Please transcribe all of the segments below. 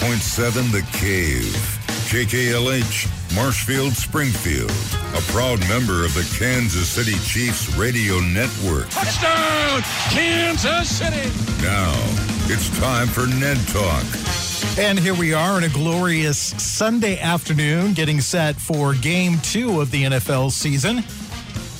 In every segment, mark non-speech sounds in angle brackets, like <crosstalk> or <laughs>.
94.7 The Cave. KKLH, Marshfield, Springfield. A proud member of the Kansas City Chiefs radio network. Touchdown, Kansas City. Now, it's time for Ned Talk. And here we are in a glorious Sunday afternoon, getting set for game two of the NFL season.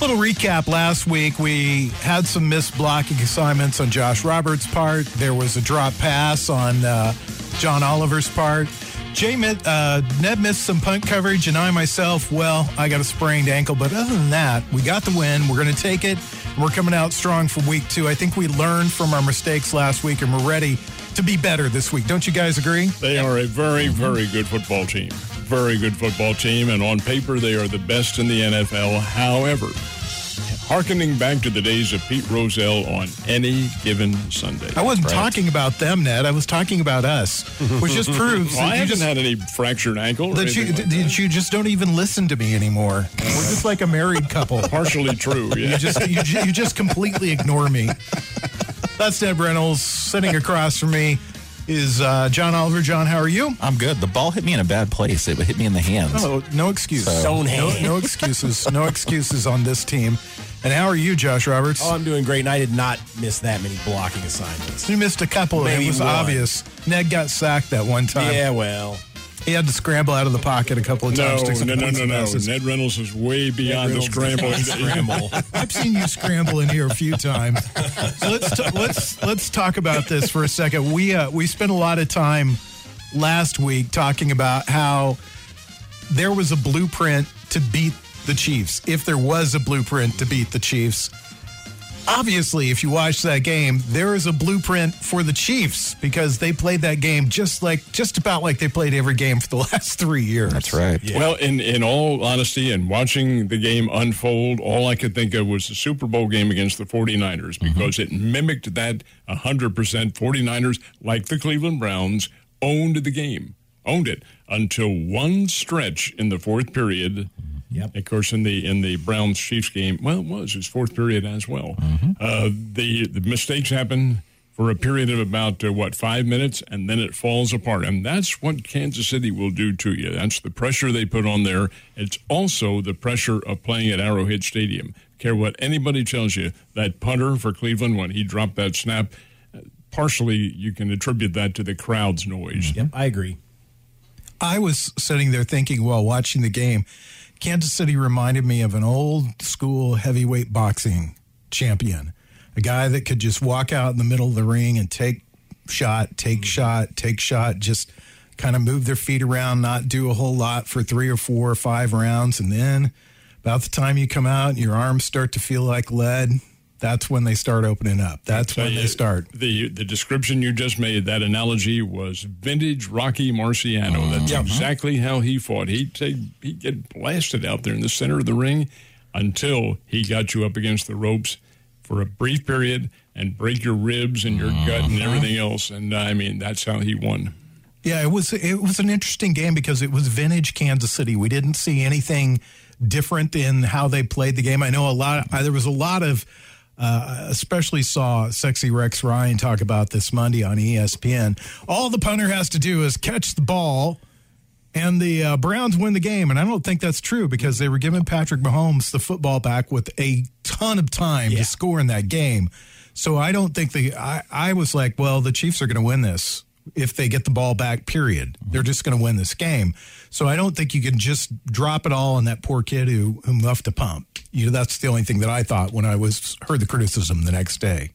Little recap last week, we had some missed blocking assignments on Josh Roberts' part. There was a drop pass on uh, John Oliver's part. Jay, uh, Ned missed some punt coverage, and I myself, well, I got a sprained ankle. But other than that, we got the win. We're going to take it. We're coming out strong for week two. I think we learned from our mistakes last week, and we're ready to be better this week. Don't you guys agree? They are a very, very good football team. Very good football team, and on paper, they are the best in the NFL. However, harkening back to the days of Pete Rozelle on any given Sunday. I wasn't right. talking about them, Ned. I was talking about us, which just <laughs> proves well, I haven't just, had any fractured ankle. That you, like that. you just don't even listen to me anymore. We're just like a married couple. <laughs> Partially true. Yeah. You just you, you just completely ignore me. That's Ned Reynolds sitting across from me is uh, John Oliver. John, how are you? I'm good. The ball hit me in a bad place. It hit me in the hands. Oh, no excuse. So, no, no excuses. no <laughs> excuses on this team. And how are you, Josh Roberts? Oh, I'm doing great, and I did not miss that many blocking assignments. You missed a couple. Maybe it was one. obvious. Ned got sacked that one time. Yeah, well. He had to scramble out of the pocket a couple of times. No, no, no, no, no. Ned Reynolds is way beyond the scramble. <laughs> scramble. I've seen you scramble in here a few times. So let's t- let's let's talk about this for a second. We uh, we spent a lot of time last week talking about how there was a blueprint to beat the Chiefs. If there was a blueprint to beat the Chiefs, obviously, if you watch that game, there is a blueprint for the Chiefs because they played that game just like just about like they played every game for the <laughs> last three years. That's right. Yeah. Well, in in all honesty, and watching the game unfold, all I could think of was the Super Bowl game against the 49ers because mm-hmm. it mimicked that 100%. 49ers, like the Cleveland Browns, owned the game, owned it until one stretch in the fourth period. Yep. Of course, in the in the Browns Chiefs game, well, it was his fourth period as well. Mm-hmm. Uh, the the mistakes happen for a period of about uh, what five minutes, and then it falls apart. And that's what Kansas City will do to you. That's the pressure they put on there. It's also the pressure of playing at Arrowhead Stadium. Care what anybody tells you, that punter for Cleveland when he dropped that snap, uh, partially you can attribute that to the crowd's noise. Yep, I agree. I was sitting there thinking while watching the game Kansas City reminded me of an old school heavyweight boxing champion, a guy that could just walk out in the middle of the ring and take shot, take mm-hmm. shot, take shot, just kind of move their feet around, not do a whole lot for three or four or five rounds. And then about the time you come out, your arms start to feel like lead that's when they start opening up. That's when you, they start. The the description you just made, that analogy was vintage Rocky Marciano. That's uh-huh. exactly how he fought. He'd take he'd get blasted out there in the center of the ring until he got you up against the ropes for a brief period and break your ribs and your uh-huh. gut and everything else. And I mean, that's how he won. Yeah, it was it was an interesting game because it was vintage Kansas City. We didn't see anything different in how they played the game. I know a lot. There was a lot of uh, especially saw sexy Rex Ryan talk about this Monday on ESPN. All the punter has to do is catch the ball, and the uh, Browns win the game. And I don't think that's true because they were giving Patrick Mahomes the football back with a ton of time yeah. to score in that game. So I don't think the I, I was like, well, the Chiefs are going to win this if they get the ball back, period. Mm-hmm. They're just going to win this game. So I don't think you can just drop it all on that poor kid who, who muffed a pump. You know, that's the only thing that I thought when I was heard the criticism the next day.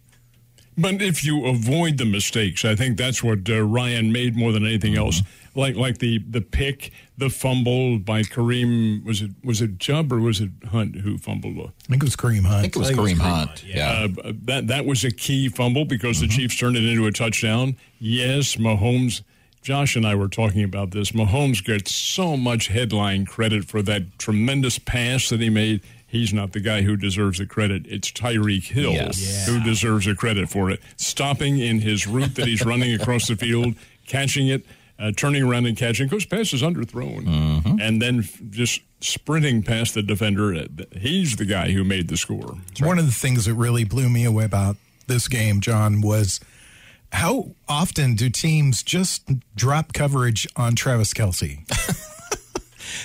But if you avoid the mistakes, I think that's what uh, Ryan made more than anything mm-hmm. else. Like like the the pick, the fumble by Kareem was it was it Chubb or was it Hunt who fumbled? I think it was Kareem Hunt. I think it was, Kareem, Hunt. Hunt. Yeah, uh, that that was a key fumble because mm-hmm. the Chiefs turned it into a touchdown. Yes, Mahomes. Josh and I were talking about this. Mahomes gets so much headline credit for that tremendous pass that he made he's not the guy who deserves the credit. It's Tyreek Hill yes. who deserves the credit for it. Stopping in his route that he's running across the field, catching it, uh, turning around and catching. Coach pass is underthrown, mm-hmm. and then just sprinting past the defender. Uh, he's the guy who made the score. One of the things that really blew me away about this game, John, was How often do teams just drop coverage on Travis Kelce? <laughs>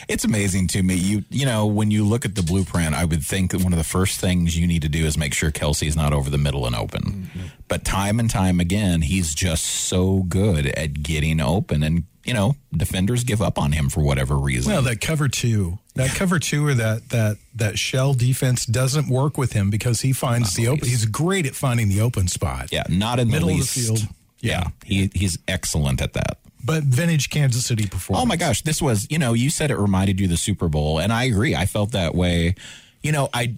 It's amazing to me. You you know when you look at the blueprint, I would think that one of the first things you need to do is make sure Kelce's not over the middle and open. Mm-hmm. But time and time again, he's just so good at getting open, and you know defenders give up on him for whatever reason. Well, that cover two, that cover two, or that that that shell defense doesn't work with him because he finds the open. He's great at finding the open spot. yeah, not in middle the of the field. Yeah, he he's excellent at that. But vintage Kansas City performance. Oh my gosh, this was, you know, you said it reminded you of the Super Bowl, and I agree. I felt that way. You know, I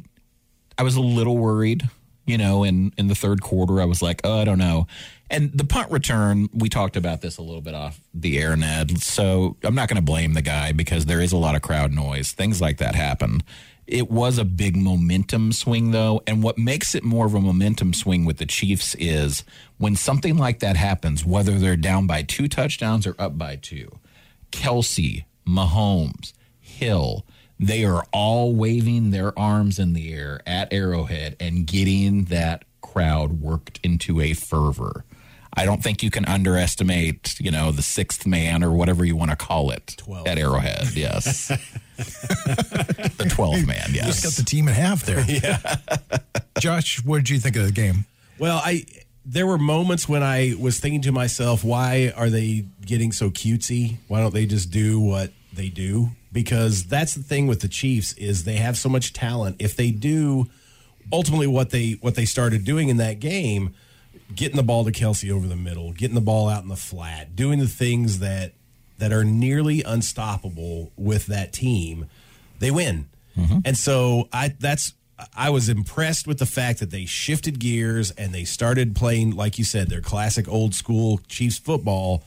I was a little worried, you know, in in the third quarter. I was like, oh, I don't know. And the punt return, we talked about this a little bit off the air, Ned. So I'm not going to blame the guy because there is a lot of crowd noise. Things like that happen. It was a big momentum swing, though. And what makes it more of a momentum swing with the Chiefs is when something like that happens, whether they're down by two touchdowns or up by two, Kelce, Mahomes, Hill, they are all waving their arms in the air at Arrowhead and getting that crowd worked into a fervor. I don't think you can underestimate, you know, the sixth man or whatever you want to call it Twelve. at Arrowhead. Yes. <laughs> the 12th man, Yes, just got the team in half there. <laughs> Yeah. Josh, what did you think of the game? Well, I there were moments when I was thinking to myself, why are they getting so cutesy? Why don't they just do what they do? Because that's the thing with the Chiefs is they have so much talent. If they do ultimately what they what they started doing in that game, getting the ball to Kelce over the middle, getting the ball out in the flat, doing the things that that are nearly unstoppable with that team, they win. Mm-hmm. And so I that's I was impressed with the fact that they shifted gears and they started playing like you said their classic old school Chiefs football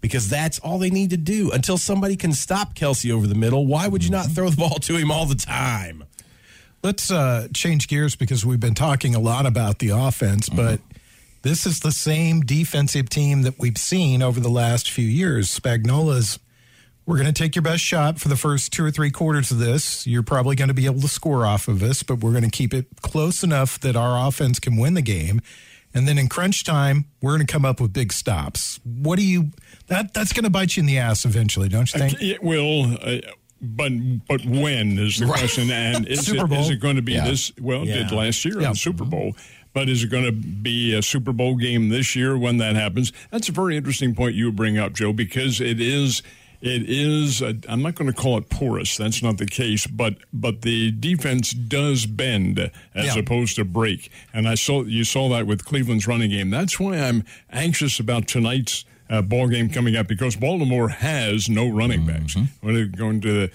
because that's all they need to do until somebody can stop Kelce over the middle. Why would you not mm-hmm. throw the ball to him all the time? Let's uh, change gears because we've been talking a lot about the offense, but mm-hmm. This is the same defensive team that we've seen over the last few years. Spagnuolo's, we're going to take your best shot for the first two or three quarters of this. You're probably going to be able to score off of us, but we're going to keep it close enough that our offense can win the game. And then in crunch time, we're going to come up with big stops. What do you, that that's going to bite you in the ass eventually, don't you think? It will, uh, but but when is the question? And <laughs> is it, Bowl. is it going to be Yeah. this? Well, it did last year in the Super Bowl. But is it going to be a Super Bowl game this year when that happens? That's a very interesting point you bring up, Joe, because it is. It is. i I'm not going to call it porous. That's not the case. But but the defense does bend as Yeah. opposed to break. And I saw you saw that with Cleveland's running game. That's why I'm anxious about tonight's uh, ball game coming up because Baltimore has no running backs. When they're going to the,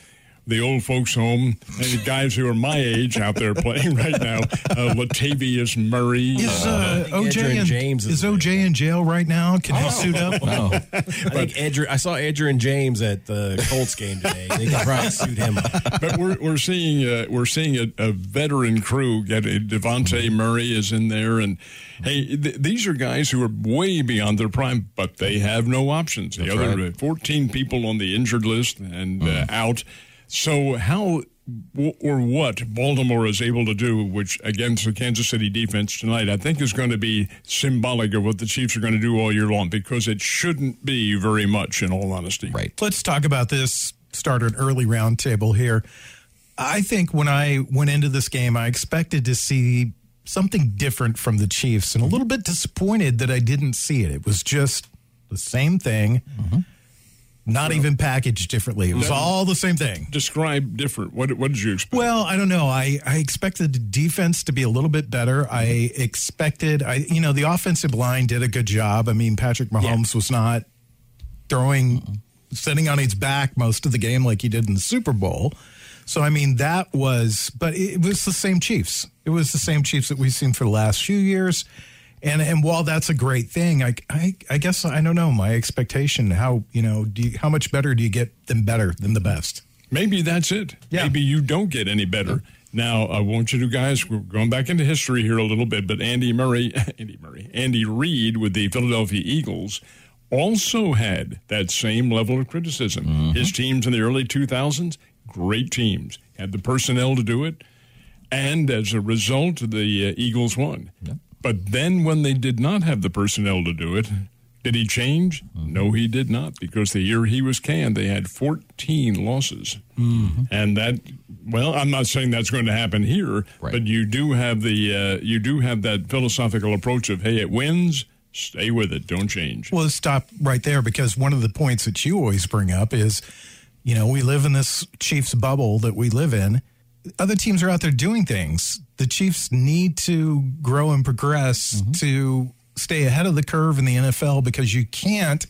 the old folks' home, and the guys who are my age out there playing right now, uh, Latavius Murray. Is uh, uh, OJ Adrian in, James is is OJ in jail right now? Can he suit up? Oh, I <laughs> think Andrew, I saw Andrew and James at the Colts game today. They could probably <laughs> suit him up. but we're we're seeing uh, we're seeing a, a veteran crew get a Devontae Murray is in there, and hey, th- these are guys who are way beyond their prime, but they have no options. The other right. uh, 14 people on the injured list and uh, out. So how or what Baltimore is able to do, which against the Kansas City defense tonight, I think is going to be symbolic of what the Chiefs are going to do all year long because it shouldn't be very much, in all honesty. right. Let's talk about this. Start an early roundtable here. I think when I went into this game, I expected to see something different from the Chiefs, and a little bit disappointed that I didn't see it. It was just the same thing, mm-hmm. Not even packaged differently. It was all the same thing. Describe different. What what did you expect? Well, I don't know. I, I expected the defense to be a little bit better. I expected, I you know, the offensive line did a good job. I mean, Patrick Mahomes was not throwing, sitting on his back most of the game like he did in the Super Bowl. So, I mean, that was, but it was the same Chiefs. It was the same Chiefs that we've seen for the last few years. And and while that's a great thing, I, I, I guess I don't know my expectation. How you know do you, how much better do you get than better than the best? Maybe that's it. Yeah. Maybe you don't get any better. Now, I want you to guys, we're going back into history here a little bit, but Andy Murray, <laughs> Andy Murray, Andy Reid with the Philadelphia Eagles also had that same level of criticism. His teams in the early 2000s, great teams, had the personnel to do it. And as a result, the uh, Eagles won. But then when they did not have the personnel to do it, did he change? Mm-hmm. No, he did not, because the year he was canned, they had 14 losses. Mm-hmm. And that, well, I'm not saying that's going to happen here, Right. but you do have the, uh, you do have that philosophical approach of, hey, it wins, stay with it, don't change. Well, let's stop right there because one of the points that you always bring up is, you know, we live in this Chiefs bubble that we live in. Other teams are out there doing things. The Chiefs need to grow and progress to stay ahead of the curve in the NFL because you can't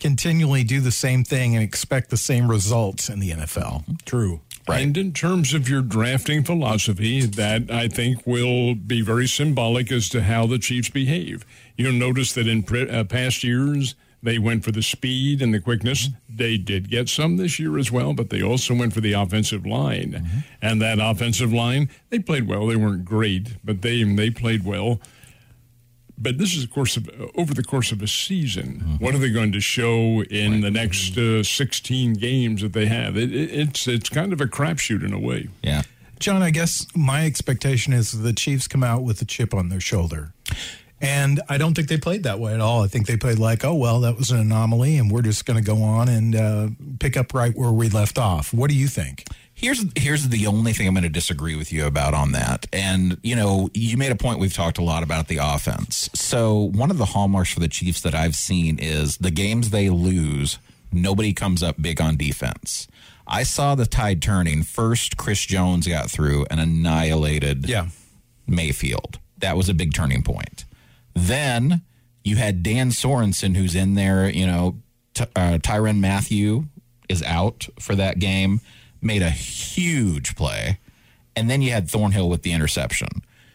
continually do the same thing and expect the same results in the NFL. True. Right. And in terms of your drafting philosophy, that I think will be very symbolic as to how the Chiefs behave. You'll notice that in pre- uh, past years, they went for the speed and the quickness. They did get some this year as well, but they also went for the offensive line. And that offensive line, they played well. They weren't great, but they they played well. But this is, of course, of, over the course of a season. What are they going to show in the next uh, 16 games that they have? It, it, it's it's kind of a crapshoot in a way. Yeah. John, I guess my expectation is the Chiefs come out with a chip on their shoulder. And I don't think they played that way at all. I think they played like, oh, well, that was an anomaly, and we're just going to go on and uh, pick up right where we left off. What do you think? Here's here's the only thing I'm going to disagree with you about on that. And you know, you made a point we've talked a lot about the offense. So one of the hallmarks for the Chiefs that I've seen is the games they lose, nobody comes up big on defense. I saw the tide turning. First, Chris Jones got through and annihilated Yeah. Mayfield. That was a big turning point. Then you had Dan Sorensen, who's in there. You know, T- uh, Tyrann Mathieu is out for that game, made a huge play. And then you had Thornhill with the interception.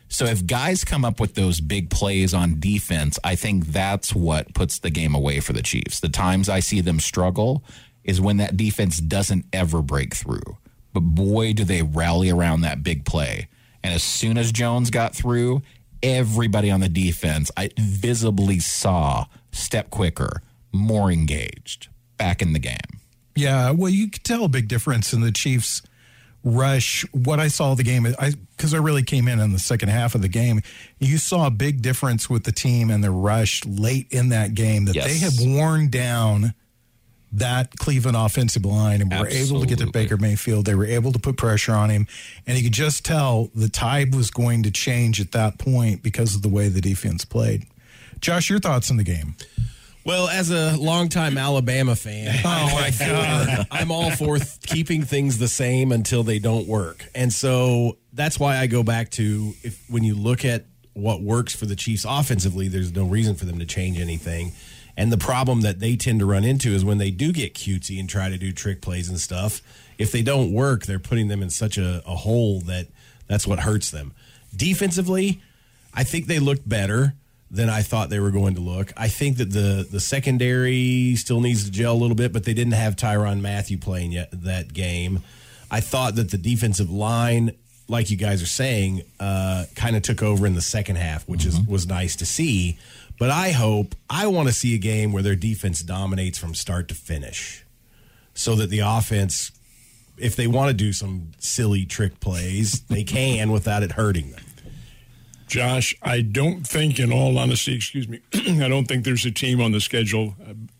So if guys come up with those big plays on defense, I think that's what puts the game away for the Chiefs. The times I see them struggle is when that defense doesn't ever break through. But boy, do they rally around that big play. And as soon as Jones got through, everybody on the defense I visibly saw step quicker, more engaged, back in the game. Yeah, well, you could tell a big difference in the Chiefs' rush. What I saw the game, I because I really came in in the second half of the game. You saw a big difference with the team and the rush late in that game that they Yes. had worn down that Cleveland offensive line and were able to get to Baker Mayfield. They were able to put pressure on him, and you could just tell the tide was going to change at that point because of the way the defense played. Josh, your thoughts on the game? Well, as a longtime Alabama fan, <laughs> oh my god, I'm all for th- keeping things the same until they don't work, and so that's why I go back to if when you look at what works for the Chiefs offensively, there's no reason for them to change anything. And the problem that they tend to run into is when they do get cutesy and try to do trick plays and stuff. If they don't work, they're putting them in such a, a hole that that's what hurts them. Defensively, I think they looked better than I thought they were going to look. I think that the the secondary still needs to gel a little bit, but they didn't have Tyrann Mathieu playing yet that game. I thought that the defensive line, like you guys are saying, uh, kind of took over in the second half, which is was nice to see. But I hope I want to see a game where their defense dominates from start to finish, so that the offense, if they want to do some silly trick plays, they can without it hurting them. Josh, I don't think, in all honesty, excuse me, <clears throat> I don't think there's a team on the schedule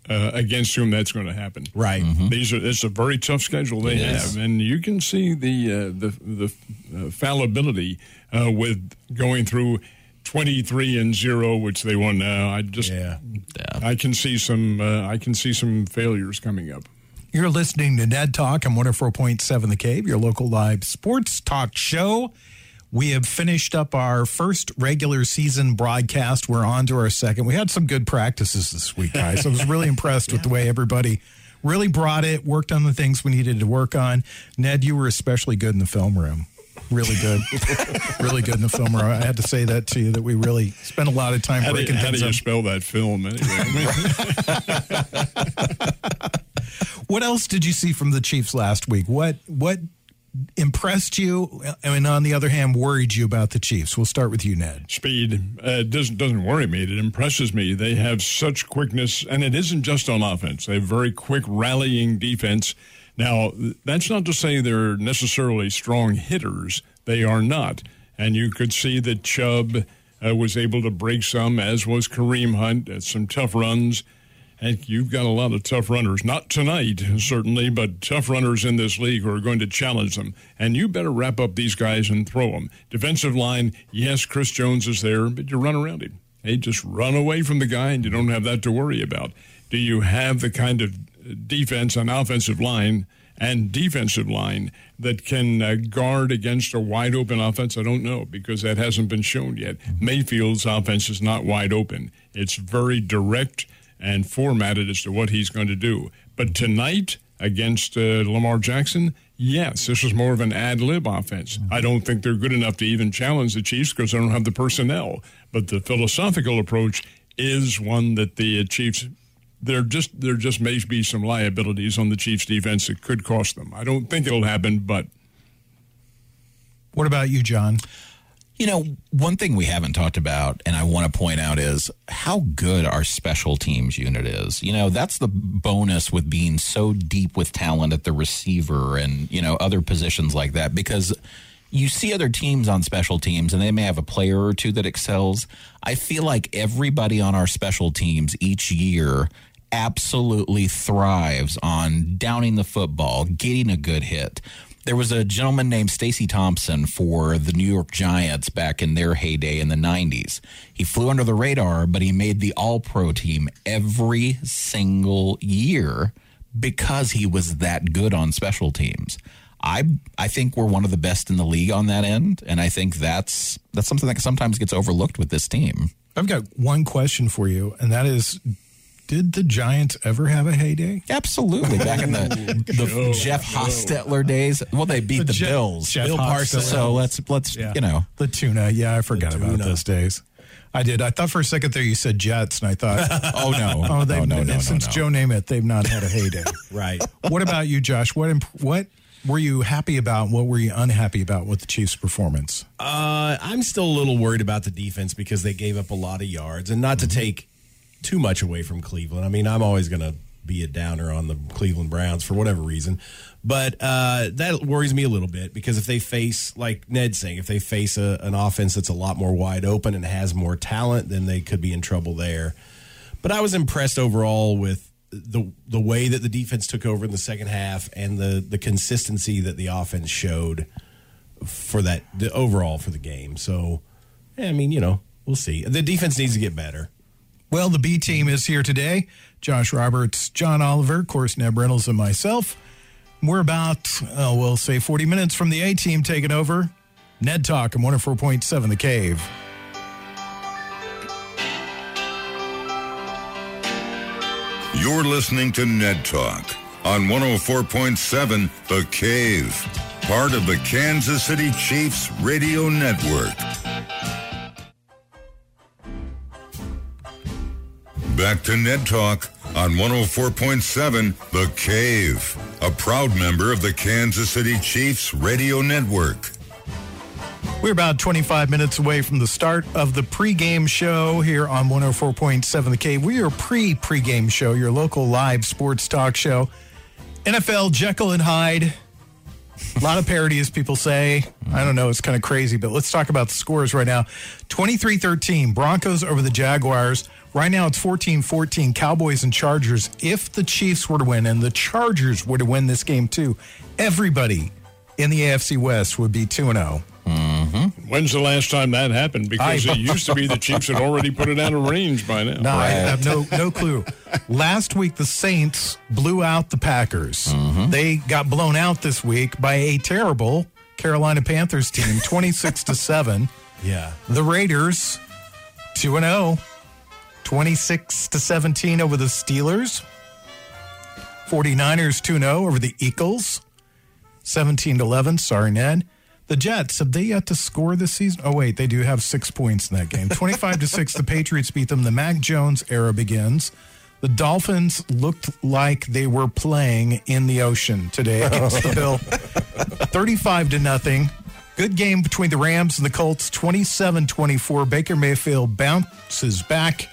uh, uh, against whom that's going to happen. Right. These are it's a very tough schedule they Yes. have, and you can see the uh, the the uh, fallibility uh, with going through twenty three and zero, which they won now. I just Yeah. I can see some uh, I can see some failures coming up. You're listening to Ned Talk on 104.7 The Cave, your local live sports talk show. We have finished up our first regular season broadcast. We're on to our second. We had some good practices this week, guys. I was really <laughs> impressed with the way everybody really brought it, worked on the things we needed to work on. Ned, you were especially good in the film room. Really good. <laughs> really good in the film. I had to say that to you that we really spent a lot of time How do, breaking you, how do you up. spell that film anyway? <laughs> What else did you see from the Chiefs last week? What what impressed you, I and on the other hand, worried you about the Chiefs? We'll start with you, Ned. speed uh, doesn't doesn't worry me. It impresses me. They have such quickness, and it isn't just on offense. They have very quick rallying defense. Now, that's not to say they're necessarily strong hitters. They are not, and you could see that Chubb. uh, was able to break some, as was Kareem Hunt, at some tough runs. And you've got a lot of tough runners. Not tonight, certainly, but tough runners in this league who are going to challenge them. And you better wrap up these guys and throw them. Defensive line, yes, Chris Jones is there, but you run around him. Hey, just run away from the guy and you don't have that to worry about. Do you have the kind of defense and offensive line and defensive line that can uh, guard against a wide open offense? I don't know because that hasn't been shown yet. Mayfield's offense is not wide open, it's very direct and formatted as to what he's going to do. But tonight against uh, Lamar Jackson, yes, this was more of an ad lib offense. I don't think they're good enough to even challenge the Chiefs because they don't have the personnel. But the philosophical approach is one that the Chiefs. There just there just may be some liabilities on the Chiefs defense that could cost them. I don't think it'll happen, but What about you, John? You know, one thing we haven't talked about, and I want to point out, is how good our special teams unit is. You know, that's the bonus with being so deep with talent at the receiver and, you know, other positions like that, because you see other teams on special teams and they may have a player or two that excels. I feel like everybody on our special teams each year absolutely thrives on downing the football, getting a good hit. There was a gentleman named Stacy Thompson for the New York Giants back in their heyday in the 90s. He flew under the radar, but he made the all pro team every single year because he was that good on special teams. I I think we're one of the best in the league on that end, and I think that's that's something that sometimes gets overlooked with this team. I've got one question for you, and that is did the Giants ever have a heyday? Absolutely, back in the, <laughs> the Jeff Hostetler days. Well, they beat the, Je- Bills. Jeff Bill Parcells. So let's let's Yeah. you know The tuna. Yeah, I forgot about those days. I did. I thought for a second there you said Jets, and I thought, <laughs> Oh no! <laughs> oh, they no, no, no, no, since no. Joe Namath, they've not had a heyday. Right. what about you, Josh? What imp- what were you happy about? What were you unhappy about with the Chiefs' performance? Uh, I'm still a little worried about the defense because they gave up a lot of yards, and not to take too much away from Cleveland. I mean, I'm always going to be a downer on the Cleveland Browns for whatever reason, but uh, that worries me a little bit because if they face, like Ned's saying, if they face a, an offense that's a lot more wide open and has more talent, then they could be in trouble there. But I was impressed overall with the the way that the defense took over in the second half and the the consistency that the offense showed for that the overall for the game. So, yeah, I mean, you know, we'll see. The defense needs to get better. Well, the B team is here today. Josh Roberts, John Oliver, of course, Ned Reynolds, and myself. We're about, oh, we'll say 40 minutes from the A team taking over. Ned Talk and 104.7 The Cave. You're listening to Ned Talk on 104.7 The Cave, part of the Kansas City Chiefs Radio Network. Back to Ned Talk on 104.7 The Cave, a proud member of the Kansas City Chiefs Radio Network. We're about 25 minutes away from the start of the pregame show here on 104.7 The Cave. We are pre pregame show, your local live sports talk show. NFL Jekyll and Hyde. A lot of parody, as people say. I don't know. It's kind of crazy, but let's talk about the scores right now 23 13, Broncos over the Jaguars. Right now, it's 14 14, Cowboys and Chargers. If the Chiefs were to win and the Chargers were to win this game too, everybody in the AFC West would be 2 0. Mm-hmm. when's the last time that happened? Because I- it used to be the Chiefs had already put it out of range by now. No, I have no no clue. Last week the Saints blew out the Packers. Mm-hmm. They got blown out this week by a terrible Carolina Panthers team, 26 to 7. Yeah. The Raiders 2 and 0, 26 to 17 over the Steelers. 49ers 2 0 over the Eagles. 17 to 11. Sorry, Ned. The Jets, have they yet to score this season? Oh, wait, they do have six points in that game. <laughs> 25 to 6, the Patriots beat them. The Mac Jones era begins. The Dolphins looked like they were playing in the ocean today against the <laughs> Bill. 35 to nothing. Good game between the Rams and the Colts, 27 24. Baker Mayfield bounces back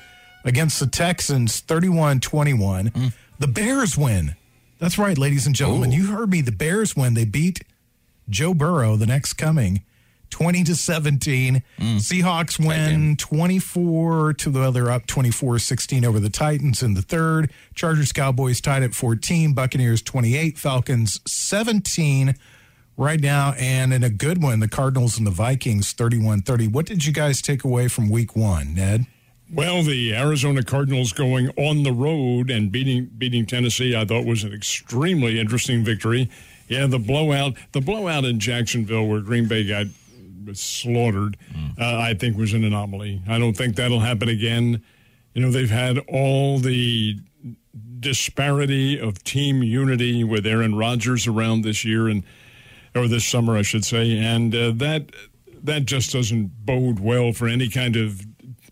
against the Texans, 31 21. The Bears win. That's right, ladies and gentlemen. You heard me. The Bears win. They beat Joe Burrow, the next coming, 20 to 17. Seahawks win 24 to the other up 24 16 over the Titans in the third. Chargers Cowboys tied at 14. Buccaneers 28. Falcons 17 right now. And in a good one, the Cardinals and the Vikings 31 30. What did you guys take away from week one, Ned? Well, the Arizona Cardinals going on the road and beating beating Tennessee, I thought was an extremely interesting victory. Yeah, the blowout, the blowout in Jacksonville where Green Bay got slaughtered, uh, I think was an anomaly. I don't think that'll happen again. You know, they've had all the disparity of team unity with Aaron Rodgers around this year and or this summer, I should say, and uh, that that just doesn't bode well for any kind of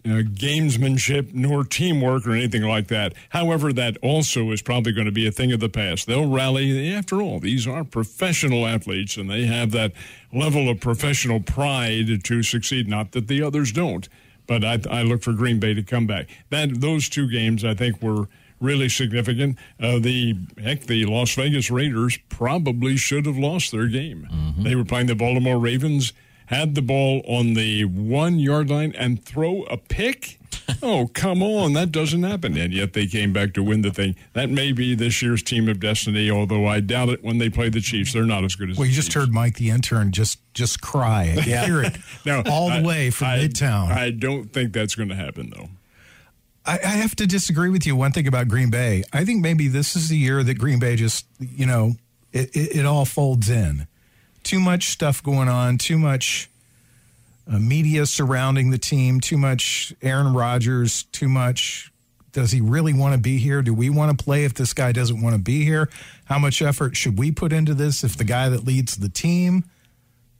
uh, gamesmanship nor teamwork or anything like that. However, that also is probably going to be a thing of the past. They'll rally. After all, these are professional athletes, and they have that level of professional pride to succeed. Not that the others don't, but I, I look for Green Bay to come back. That those two games, I think, were really significant. Uh, the heck, the Las Vegas Raiders probably should have lost their game. They were playing the Baltimore Ravens, had the ball on the one yard line, and throw a pick. oh, come on. That doesn't happen. And yet they came back to win the thing. That may be this year's team of destiny, although I doubt it when they play the Chiefs. They're not as good as Well, you just Chiefs. heard Mike the intern just just cry. I <laughs> can hear it No, all the way from I- Midtown. I don't think that's going to happen, though. I, I have to disagree with you. One thing about Green Bay, I think maybe this is the year that Green Bay just, you know, it, it, it all folds in. Too much stuff going on, too much uh, media surrounding the team, too much Aaron Rodgers, too much. Does he really want to be here? Do we want to play if this guy doesn't want to be here? How much effort should we put into this if the guy that leads the team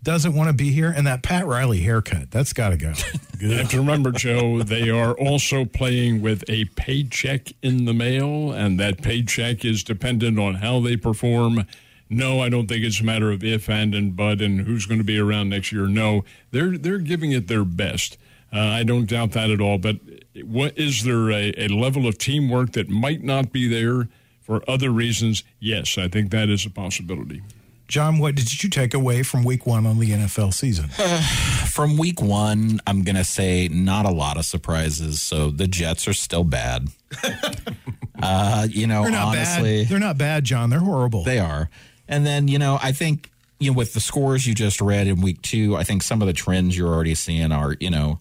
doesn't want to be here? And that Pat Riley haircut, that's got to go. You have to remember, Joe, they are also playing with a paycheck in the mail, and that paycheck is dependent on how they perform. No, I don't think it's a matter of if and and but and who's going to be around next year. No, they're they're giving it their best. Uh, I don't doubt that at all. But what is there a, a level of teamwork that might not be there for other reasons? Yes, I think that is a possibility. John, what did you take away from week one on the NFL season? <sighs> From week one, I'm going to say not a lot of surprises. So the Jets are still bad. <laughs> uh, you know, They're honestly, bad. They're not bad, John. They're horrible. They are. And then, you know, I think, you know, with the scores you just read in week two, I think some of the trends you're already seeing are, you know,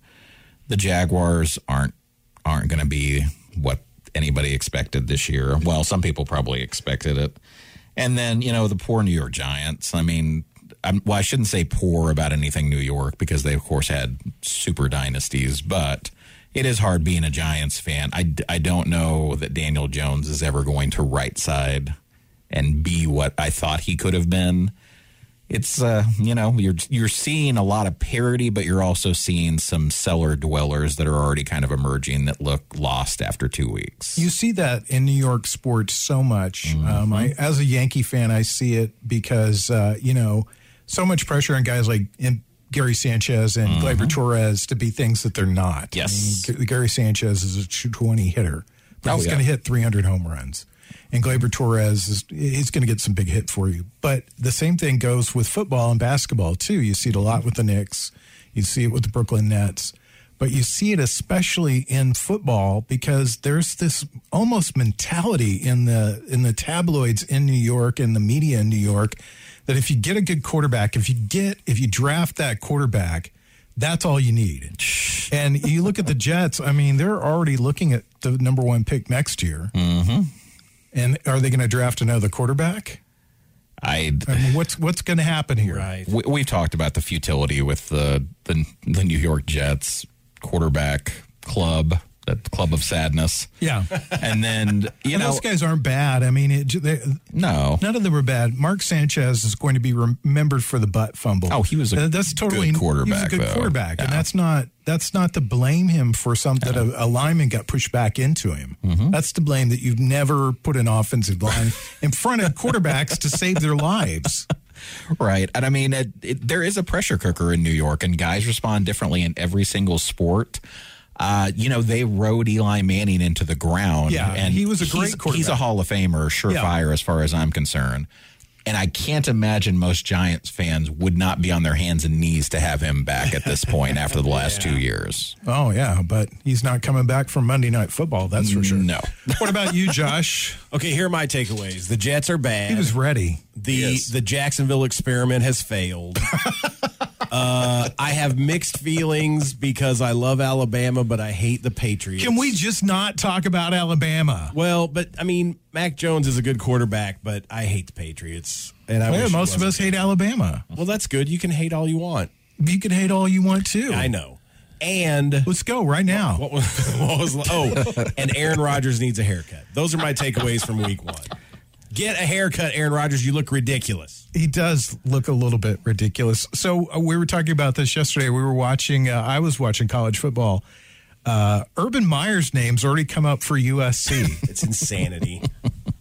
the Jaguars aren't aren't going to be what anybody expected this year. Well, some people probably expected it. And then, you know, the poor New York Giants. I mean, I'm, well, I shouldn't say poor about anything New York because they, of course, had super dynasties, but it is hard being a Giants fan. I, I don't know that Daniel Jones is ever going to right side and be what I thought he could have been. It's uh, you know, you're you're seeing a lot of parity, but you're also seeing some cellar dwellers that are already kind of emerging that look lost after two weeks. You see that in New York sports so much. Mm-hmm. Um, I, as a Yankee fan, I see it because uh, you know so much pressure on guys like in Gary Sanchez and Gleyber Torres to be things that they're not. Mm-hmm. Yes. I mean, Gary Sanchez is a 220 hitter, but Oh, he's yeah. going to hit 300 home runs. And Gleyber Torres is he's going to get some big hit for you. But the same thing goes with football and basketball too. You see it a lot with the Knicks. You see it with the Brooklyn Nets. But you see it especially in football because there's this almost mentality in the in the tabloids in New York and the media in New York that if you get a good quarterback, if you get if you draft that quarterback, that's all you need. And you look at the Jets. I mean, they're already looking at the number one pick next year. Mm-hmm. And are they going to draft another quarterback? I I mean, what's what's going to happen here? Right. we, we've talked about the futility with the the, the New York Jets quarterback club, that club of sadness, Yeah, and then you and know those guys aren't bad. I mean, it, they, no, none of them are bad. Mark Sanchez is going to be remembered for the butt fumble. Oh, he was a that's totally good He quarterback, was a good though. quarterback, and that's not that's not to blame him for something that a, a lineman got pushed back into him. Mm-hmm. That's to blame that you've never put an offensive line in front of quarterbacks to save their lives. Right. And I mean, it, it, there is a pressure cooker in New York, and guys respond differently in every single sport. Uh, you know, they rode Eli Manning into the ground. Yeah, and he was a great he's, He's a. Hall of Famer, surefire as far as I'm concerned. And I can't imagine most Giants fans would not be on their hands and knees to have him back at this point after the last <laughs> two years. Oh yeah, but he's not coming back from Monday Night Football. That's for sure. No. <laughs> What about you, Josh? Okay, here are my takeaways. The Jets are bad. He was ready. the the Jacksonville experiment has failed. <laughs> uh, I have mixed feelings because I love Alabama, but I hate the Patriots. Can we just not talk about Alabama? Well, but I mean, Mac Jones is a good quarterback, but I hate the Patriots, and I he most of us hate Alabama. Well, that's good. You can hate all you want. You can hate all you want too. I know. And Let's go right now. what was, what was oh, and Aaron Rodgers needs a haircut. Those are my takeaways from Week One. Get a haircut, Aaron Rodgers. You look ridiculous. He does look a little bit ridiculous. So uh, we were talking about this yesterday. We were watching. Uh, I was watching college football. Uh, Urban Meyer's name's already come up for USC. <laughs> It's insanity.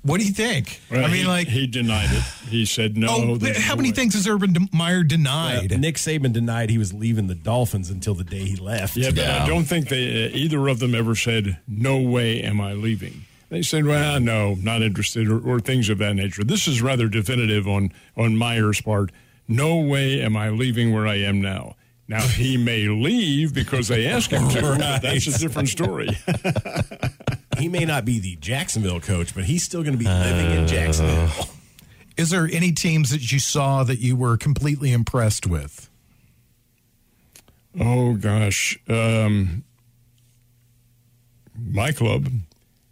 what do you think? Well, I mean, he, like, he denied it. He said no. oh, there's how many way. things has Urban De- Meyer denied? Nick Saban denied he was leaving the Dolphins until the day he left. Yeah, but I don't think they uh, either of them ever said, "No way, am I leaving." They said, "Well, no, not interested," or, or things of that nature. This is rather definitive on on Meyer's part. No way am I leaving where I am now. Now he <laughs> may leave because they ask him to. but That's a different story. <laughs> He may not be the Jacksonville coach, but he's still going to be living in Jacksonville. Is there any teams that you saw that you were completely impressed with? oh gosh, um, my club,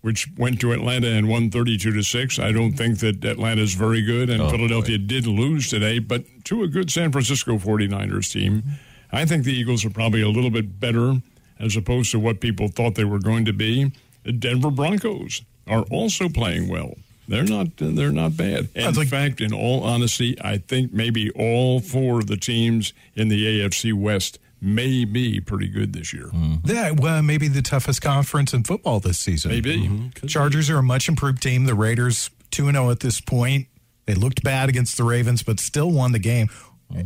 which went to Atlanta and won thirty-two to six. I don't think that Atlanta is very good, and oh, Philadelphia did lose today, but to a good San Francisco 49ers team. I think the Eagles are probably a little bit better as opposed to what people thought they were going to be. The Denver Broncos are also playing well. They're not. They're not bad. In Sounds like- fact, in all honesty, I think maybe all four of the teams in the AFC West may be pretty good this year. Mm-hmm. Yeah, well, maybe the toughest conference in football this season. Maybe. Mm-hmm. Mm-hmm. Chargers are a much improved team. The Raiders 2 0 at this point. They looked bad against the Ravens, but still won the game.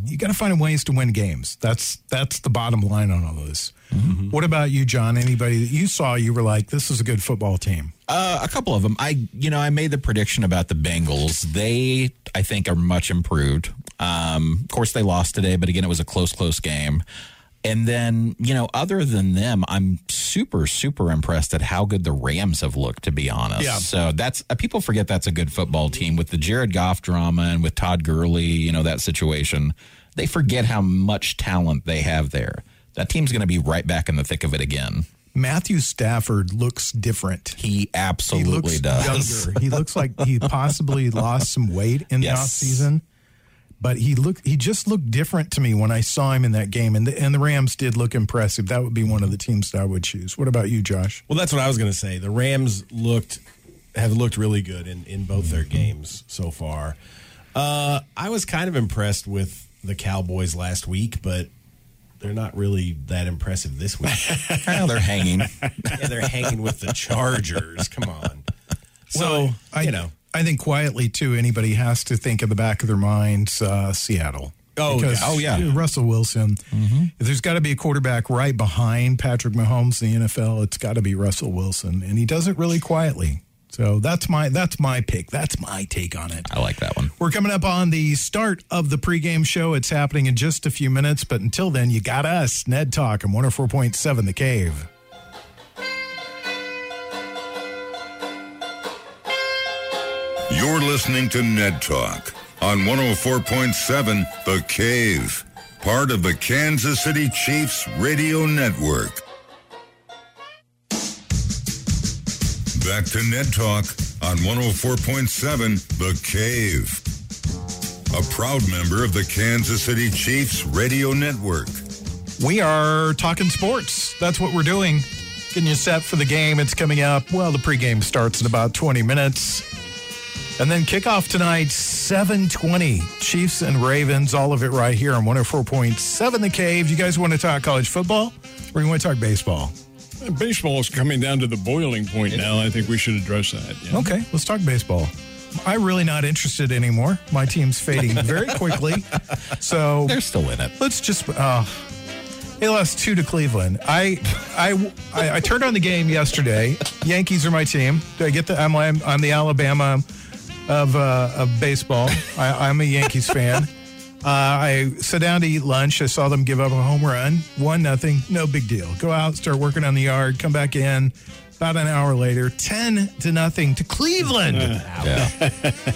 You got to find ways to win games. That's that's the bottom line on all this. What about you, John? Anybody that you saw, you were like, "This is a good football team." Uh, a couple of them. I, you know, I made the prediction about the Bengals. They, I think, are much improved. Um, of course, they lost today, but again, it was a close, close game. And then, you know, other than them, I'm super, super impressed at how good the Rams have looked. To be honest, Yeah. So that's uh, people forget that's a good football team with the Jared Goff drama and with Todd Gurley. You know that situation. They forget how much talent they have there. That team's going to be right back in the thick of it again. Matthew Stafford looks different. He He absolutely looks does. younger. He looks like he possibly lost some weight in the Yes. off season. But he looked he just looked different to me when I saw him in that game. And the, and the Rams did look impressive. That would be one of the teams that I would choose. What about you, Josh? Well, that's what I was going to say. The Rams looked have looked really good in, in both their games so far. Uh, I was kind of impressed with the Cowboys last week, but they're not really that impressive this week. <laughs> Well, they're hanging. yeah, they're hanging with the Chargers. Come on. So I, you know, I think quietly too. Anybody has to think in the back of their minds, uh, Seattle. Oh, Because, yeah. Oh, yeah. Russell Wilson. If there's got to be a quarterback right behind Patrick Mahomes in the NFL, it's got to be Russell Wilson, and he does it really quietly. So that's my that's my pick. That's my take on it. I like that one. We're coming up on the start of the pregame show. It's happening in just a few minutes, but until then, you got us, Ned Talk, and 104.7 The Cave. You're listening to Ned Talk on 104.7 The Cave, part of the Kansas City Chiefs Radio Network. Back to Ned Talk on 104.7 The Cave, a proud member of the Kansas City Chiefs Radio Network. We are talking sports. That's what we're doing. Getting you set for the game. It's coming up. Well, the pregame starts in about 20 minutes. And then kickoff tonight, 720. Chiefs and Ravens, all of it right here on 104.7 The Cave. You guys want to talk college football or you want to talk baseball? Baseball is coming down to the boiling point now. I think we should address that. yeah. Okay, let's talk baseball. I'm really not interested anymore. My team's fading very quickly. <laughs> So They're still in it. let's just uh they lost two to Cleveland. I, I, I, I turned on the game yesterday. Yankees are my team. Do I get the? I'm, I'm, I'm the Alabama of uh, of baseball. <laughs> I, I'm a Yankees fan. Uh, I sat down to eat lunch. I saw them give up a home run, one nothing. No big deal. Go out, start working on the yard, come back in. About an hour later, ten to nothing to Cleveland. Yeah.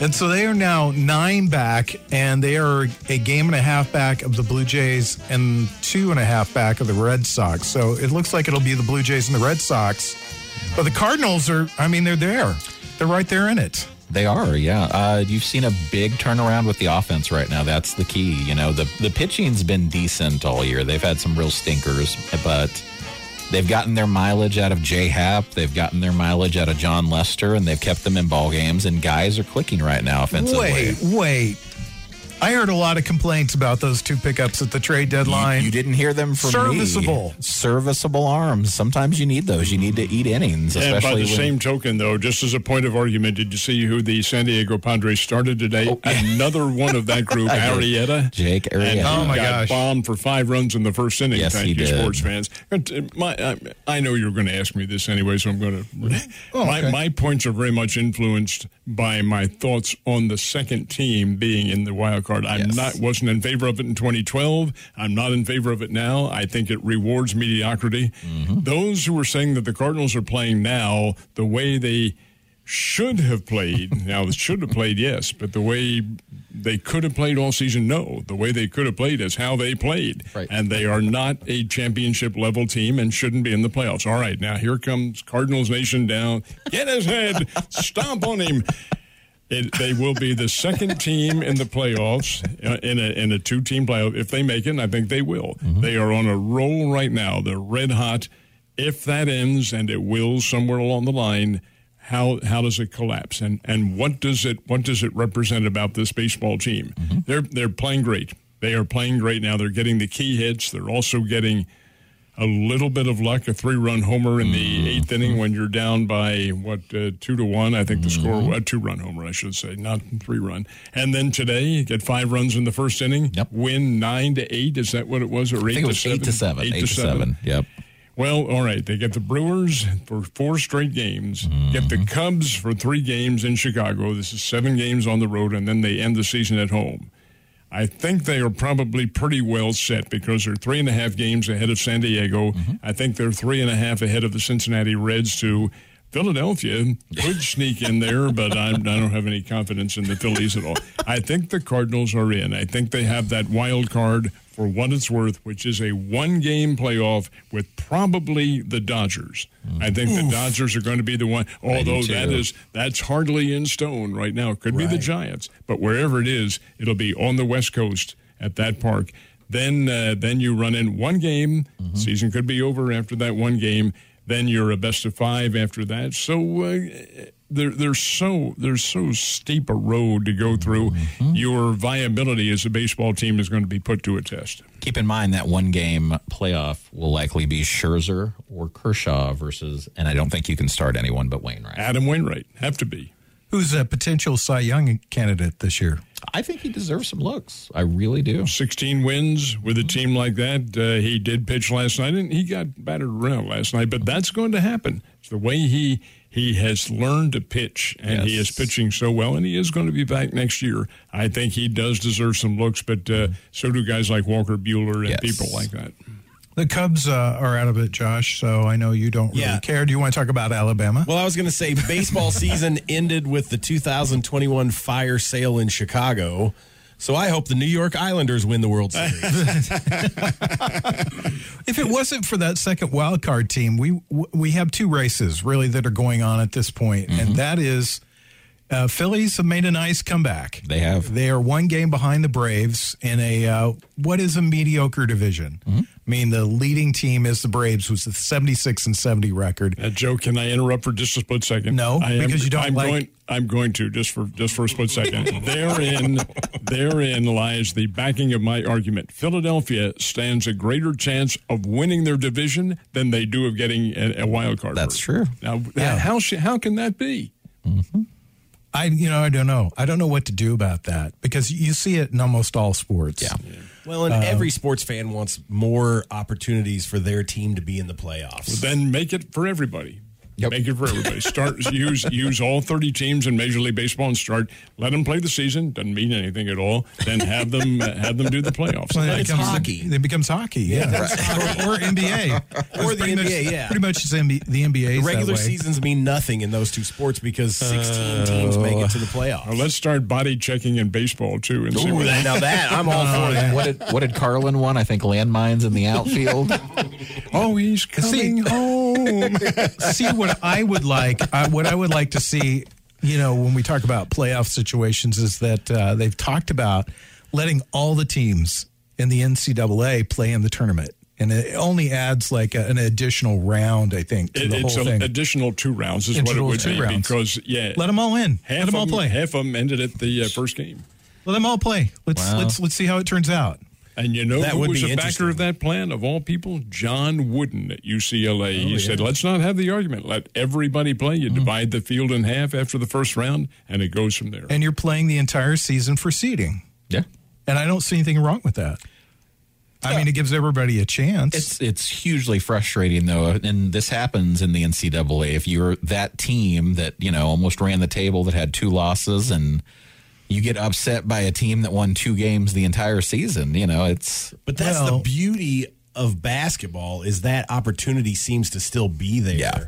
And so they are now nine back, and they are a game and a half back of the Blue Jays and two and a half back of the Red Sox. So it looks like it'll be the Blue Jays and the Red Sox. But the Cardinals are, I mean, they're there. They're right there in it. They are, yeah. Uh, you've seen a big turnaround with the offense right now. That's the key. You know, the the pitching's been decent all year. They've had some real stinkers, but they've gotten their mileage out of J Happ. They've gotten their mileage out of Jon Lester, and they've kept them in ball games. And guys are clicking right now offensively. Wait, wait. I heard a lot of complaints about those two pickups at the trade deadline. You, you didn't hear them from Serviceable. me. Serviceable arms. Sometimes you need those. You need to eat innings, And by the when, same token, though, just as a point of argument, did you see who the San Diego Padres started today? Another one of that group, Oh, <laughs> I did. Arrieta. Jake And Arrieta. he Oh, my got gosh. bombed for five runs in the first inning. Yes, thank he you, did. sports fans. Uh, My, I, I know you're going to ask me this anyway, so I'm going <laughs> to. <laughs> Oh, my, okay. my points are very much influenced by my thoughts on the second team being in the wild card. I'm Yes. not wasn't in favor of it in 2012. I'm not in favor of it now. I think it rewards mediocrity. Mm-hmm. Those who are saying that the Cardinals are playing now the way they should have played. <laughs> Now, should have played, yes, but the way they could have played all season, no. The way they could have played is how they played. Right. And they are not a championship level team and shouldn't be in the playoffs. All right, now here comes Cardinals Nation down. Get his head, <laughs> stomp on him. It, they will be the second <laughs> team in the playoffs uh, in a in a two team playoff if they make it. And I think they will. They are on a roll right now. They're red hot. If that ends, and it will somewhere along the line, how how does it collapse? And and what does it what does it represent about this baseball team? They're they're playing great. They are playing great now. They're getting the key hits. They're also getting a little bit of luck, a three-run homer in the mm-hmm. eighth inning when you're down by what uh, two to one. I think the score mm-hmm. a two-run homer, I should say, not three-run. And then today, you get five runs in the first inning. Yep. Win nine to eight. Is that what it was? Or I eight think it to was seven? eight to seven. Eight, to seven. Yep. Well, all right. They get the Brewers for four straight games, get the mm-hmm. Cubs for three games in Chicago. This is seven games on the road, and then they end the season at home. I think they are probably pretty well set because they're three and a half games ahead of San Diego. Mm-hmm. I think they're three and a half ahead of the Cincinnati Reds, too. Philadelphia could sneak in there, but I'm, I don't have any confidence in the Phillies at all. I think the Cardinals are in. I think they have that wild card for what it's worth, which is a one game playoff with probably the Dodgers. I think the Dodgers are going to be the one, although that is that's hardly in stone right now. It could be the Giants, but wherever it is, it'll be on the West Coast at that park. Then, uh, then you run in one game. Season could be over after that one game. Then you're a best of five after that. So uh, there, there's so there's so steep a road to go through. Your viability as a baseball team is going to be put to a test. Keep in mind that one game playoff will likely be Scherzer or Kershaw versus, and I don't think you can start anyone but Wainwright. Adam Wainwright have to be. Who's a potential Cy Young candidate this year? I think he deserves some looks. I really do. 16 wins with a team like that. Uh, he did pitch last night, and he got battered around last night. But that's going to happen. It's the way he he has learned to pitch, and he is pitching so well, and he is going to be back next year. I think he does deserve some looks, but uh, so do guys like Walker Buehler and Yes. people like that. The Cubs uh, are out of it, Josh. So I know you don't really Yeah. care. Do you want to talk about Alabama? Well, I was going to say baseball <laughs> season ended with the 2021 fire sale in Chicago. So I hope the New York Islanders win the World Series. <laughs> If it wasn't for that second wild card team, we we have two races really that are going on at this point, and that is uh, Phillies have made a nice comeback. They have. They are one game behind the Braves in a uh, what is a mediocre division. I mean, the leading team is the Braves, with a seventy six and seventy record. Uh, Joe, can I interrupt for just a split second? No, I am, because you don't I'm like- Going, I'm going to just for just for a split second. <laughs> therein, therein lies the backing of my argument. Philadelphia stands a greater chance of winning their division than they do of getting a, a wild card. That's berth. true. Now, how how can that be? I you know I don't know. I don't know what to do about that because you see it in almost all sports. Yeah. well, and every sports fan wants more opportunities for their team to be in the playoffs. Then make it for everybody. Yep. Make it for everybody. Start <laughs> use use all thirty teams in Major League Baseball and start. Let them play the season. Doesn't mean anything at all. Then have them uh, have them do the playoffs. Well, it It's becomes hockey. It becomes hockey, yeah, or, or NBA, <laughs> Or the Pretty much- NBA, yeah. Pretty much it's NBA, the NBA. The regular seasons mean nothing in those two sports because 16 teams make it to the playoffs. Well, let's start body checking in baseball too, and see what that, now that I'm all for that. What did what did Carlin won? I think landmines in the outfield. <laughs> Oh, he's See- coming home. <laughs> see what I would like. I, what I would like to see, you know, when we talk about playoff situations, is that uh, they've talked about letting all the teams in the NCAA play in the tournament, and it only adds like a, an additional round. I think to It- the it's whole an thing. additional two rounds is Additional what it would two be rounds. because yeah, Let them all in. half Let them all of play. Half of them ended at the uh, first game. Let them all play. Let's Wow. let's let's see how it turns out. And you know That who would was be a backer of that plan of all people? John Wooden at UCLA. Oh, he said, "Let's not have the argument. Let everybody play. You mm. divide the field in half after the first round, and it goes from there." And you're playing the entire season for seeding, yeah. and I don't see anything wrong with that. I mean, it gives everybody a chance. It's it's hugely frustrating though, and this happens in the NCAA. If you're that team that you know almost ran the table that had two losses, and you get upset by a team that won two games the entire season, you know it's But that's Well- the beauty of basketball is that opportunity seems to still be there. Yeah.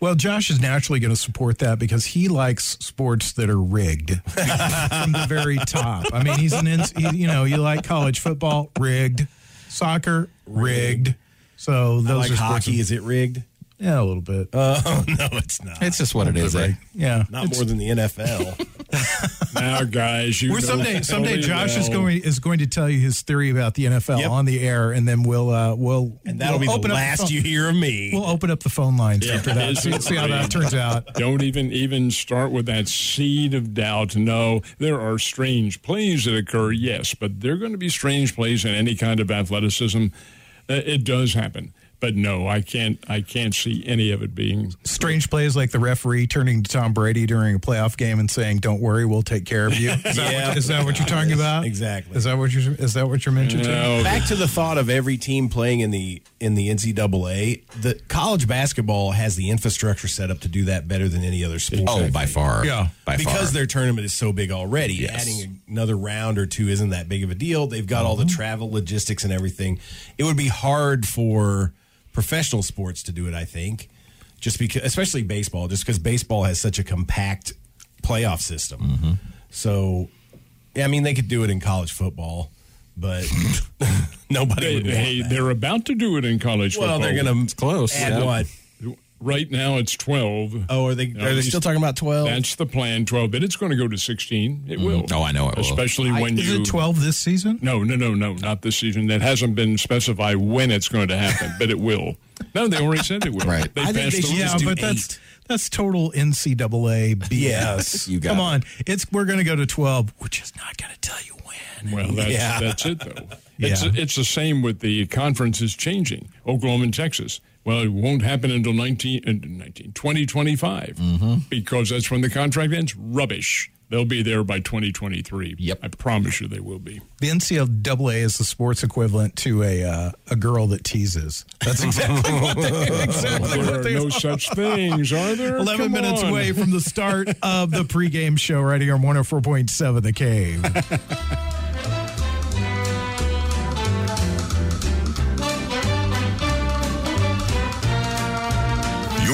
Well, Josh is naturally going to support that because he likes sports that are rigged <laughs> from the very top. I mean, he's an, ins- he, you know, you like college football, rigged, soccer, rigged. So those I those like are sports hockey. Is it rigged? yeah, a little bit. <laughs> Oh no, it's not. it's just what it is. eh? yeah, not more than the NFL. <laughs> now, guys, you We're someday someday Josh is going is going to tell you his theory about the NFL Yep. on the air, and then we'll uh, we'll And that'll we'll be open the up last you hear of me. We'll open up the phone lines Yeah, after that. See, see how that turns out. Don't even even start with that seed of doubt. No, there are strange plays that occur, yes, but they're going to be strange plays in any kind of athleticism. Uh, It does happen, but no, I can't. I can't see any of it being. strange plays like the referee turning to Tom Brady during a playoff game and saying, "Don't worry, we'll take care of you." <laughs> Is, that, Yeah. what, is that what you're talking about? Exactly. Is that what you is that what you're mentioning? No, Back to the thought of every team playing in the in the NCAA. The college basketball has the infrastructure set up to do that better than any other sport. Oh, by far. Yeah. by because far. their tournament is so big already. Yes. Adding another round or two isn't that big of a deal. They've got all the mm-hmm. travel logistics and everything. It would be hard for professional sports to do it. I think, just because, especially baseball, just because baseball has such a compact playoff system. Mm-hmm. So, yeah, I mean, they could do it in college football, but <laughs> nobody they, would want hey, that. they're about to do it in college football. Well, football. they're going to close, Add yeah. what? Right now, it's twelve. Oh, are they? No, are they at still talking about twelve? That's the plan. Twelve, but it's going to go to sixteen. It mm-hmm. will. Oh, I know it will. Especially when Is you Is it 12 this season? No, no, no, no, not this season. That hasn't been specified when it's going to happen, but it will. No, they already said it will. Right. They I think passed they the should Yeah, just do but that's eight. that's total NCAA BS. You got Come it. on, it's we're going to go to 12. We're just not going to tell you when. Well, that's Yeah. that's it though. <laughs> It's Yeah. it's the same with the conferences changing. Oklahoma and Texas. Well, it won't happen until 19, uh, 19 2025 Mm-hmm. because that's when the contract ends. Rubbish. They'll be there by 2023. Yep. I promise you they will be. The NCAA is the sports equivalent to a uh, a girl that teases. That's exactly what they, <laughs> exactly There what are they no are. such things, are there? 11 Come minutes on. away from the start of the pregame show right here on 104.7 The Cave. <laughs>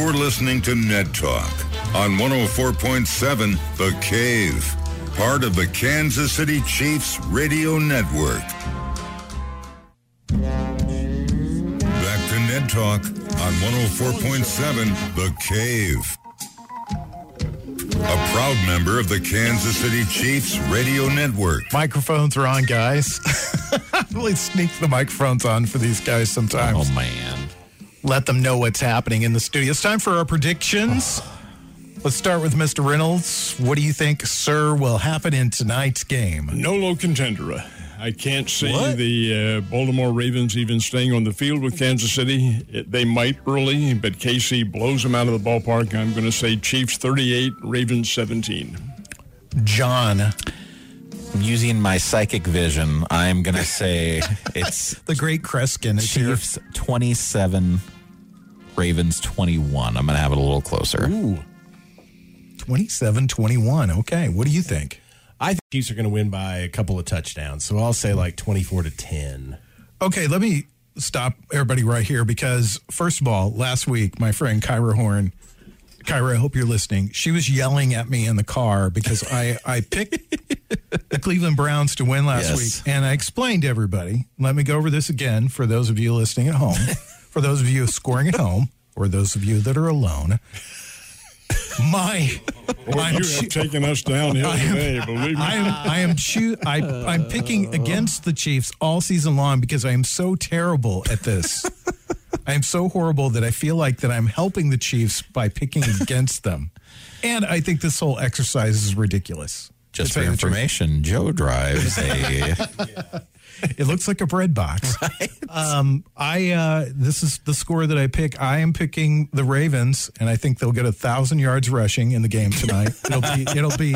You're listening to Ned Talk on 104.7 The Cave, part of the Kansas City Chiefs Radio Network. Back to Ned Talk on 104.7 The Cave. A proud member of the Kansas City Chiefs Radio Network. microphones are on, guys. <laughs> I really sneak the microphones on for these guys sometimes. Oh man. Let them know what's happening in the studio. It's time for our predictions. Let's start with Mr. Reynolds. What do you think, sir, will happen in tonight's game? No low contender. I can't see What? the uh, Baltimore Ravens even staying on the field with Kansas City. It, they might early, but KC blows them out of the ballpark. I'm going to say Chiefs 38, Ravens 17. John, Using my psychic vision, I'm gonna say <laughs> it's the great Kreskin is here. Chiefs 27, Ravens 21. I'm going to have it a little closer. Ooh. 27 21. Okay. What do you think? I think Chiefs are going to win by a couple of touchdowns. So I'll say like 24 to 10. Okay, let me stop everybody right here because, first of all, last week, my friend Kyra Horn, Kyra, I hope you're listening. She was yelling at me in the car because I, I picked <laughs> the Cleveland Browns to win last Yes. week. And I explained to everybody, let me go over this again for those of you listening at home, <laughs> for those of you scoring at home, or those of you that are alone. My, Boy, I'm you choo- have taken us downhill today, believe me. I am I am choo- I I'm picking against the Chiefs all season long because I am so terrible at this. I am so horrible that I feel like that I'm helping the Chiefs by picking against them. And I think this whole exercise is ridiculous. Just for tell you the truth. information, Joe drives a. It looks like a bread box. <laughs> Um, I uh, this is the score that I pick. I am picking the Ravens, and I think they'll get a thousand yards rushing in the game tonight. <laughs> It'll be it'll be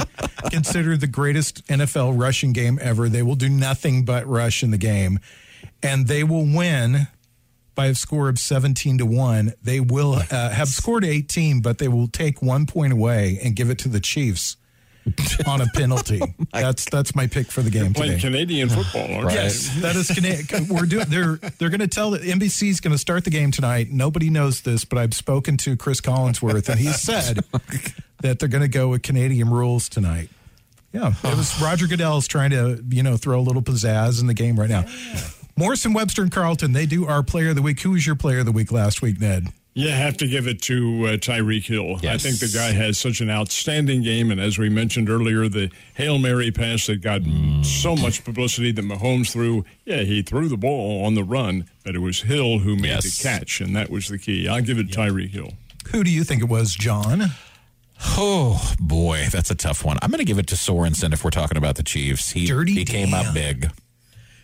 considered the greatest NFL rushing game ever. They will do nothing but rush in the game, and they will win by a score of seventeen to one. They will uh, have scored eighteen, but they will take one point away and give it to the Chiefs. On a penalty. <laughs> Oh that's that's my pick for the game Playing today. Canadian football, aren't you? Yes, that is Canadian. <laughs> We're doing. They're they're going to tell that NBC is going to start the game tonight. Nobody knows this, but I've spoken to Cris Collinsworth, and he <laughs> said that they're going to go with Canadian rules tonight. Yeah, it was Roger Goodell's trying to you know throw a little pizzazz in the game right now. Morrison, Webster, and Carlton. They do our player of the week. Who was your player of the week last week, Ned? You have to give it to uh, Tyreek Hill. I think the guy has such an outstanding game, and as we mentioned earlier, the Hail Mary pass that got so much publicity that Mahomes threw. Yeah, he threw the ball on the run, but it was Hill who made Yes. the catch, and that was the key. I'll give it Tyreek Hill. Who do you think it was, John? Oh boy, that's a tough one. I'm going to give it to Sorensen if we're talking about the Chiefs. He Dirty he came up big.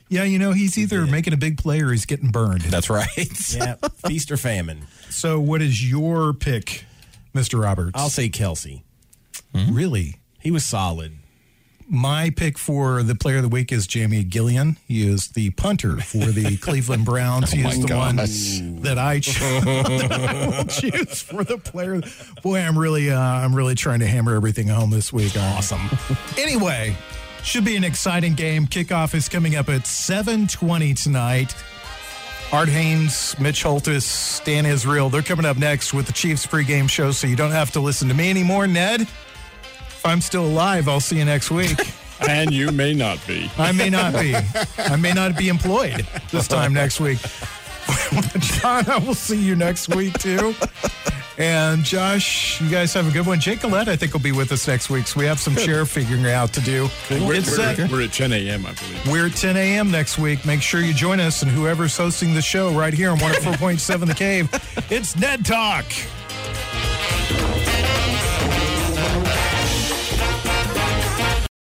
Yeah, you know he's either making a big play or he's getting burned. <laughs> That's right. <laughs> Yeah, feast or famine. So, what is your pick, Mister Roberts? I'll say Kelce. really. He was solid. My pick for the player of the week is Jamie Gillan. He is the punter for the <laughs> Cleveland Browns. he is the one that I cho- that I will choose for the player. Boy, I'm really, uh, I'm really trying to hammer everything home this week. Awesome. anyway, should be an exciting game. Kickoff is coming up at 7:20 tonight. Art Hains, Mitch Holtis, Dan Israel, they're coming up next with the Chiefs pregame show, so you don't have to listen to me anymore, Ned. If I'm still alive, I'll see you next week. <laughs> And you may not be. I may not be. I may not be employed this time next week. <laughs> John, I will see you next week too. And Josh, you guys have a good one. Jake Collette, I think, will be with us next week. So we have some share figuring out to do. We're, It's, we're- uh, we're at 10 a.m., I believe. we're at 10 a.m. next week. Make sure you join us and whoever's hosting the show right here on 104.7 The Cave. <laughs> It's Ned Talk.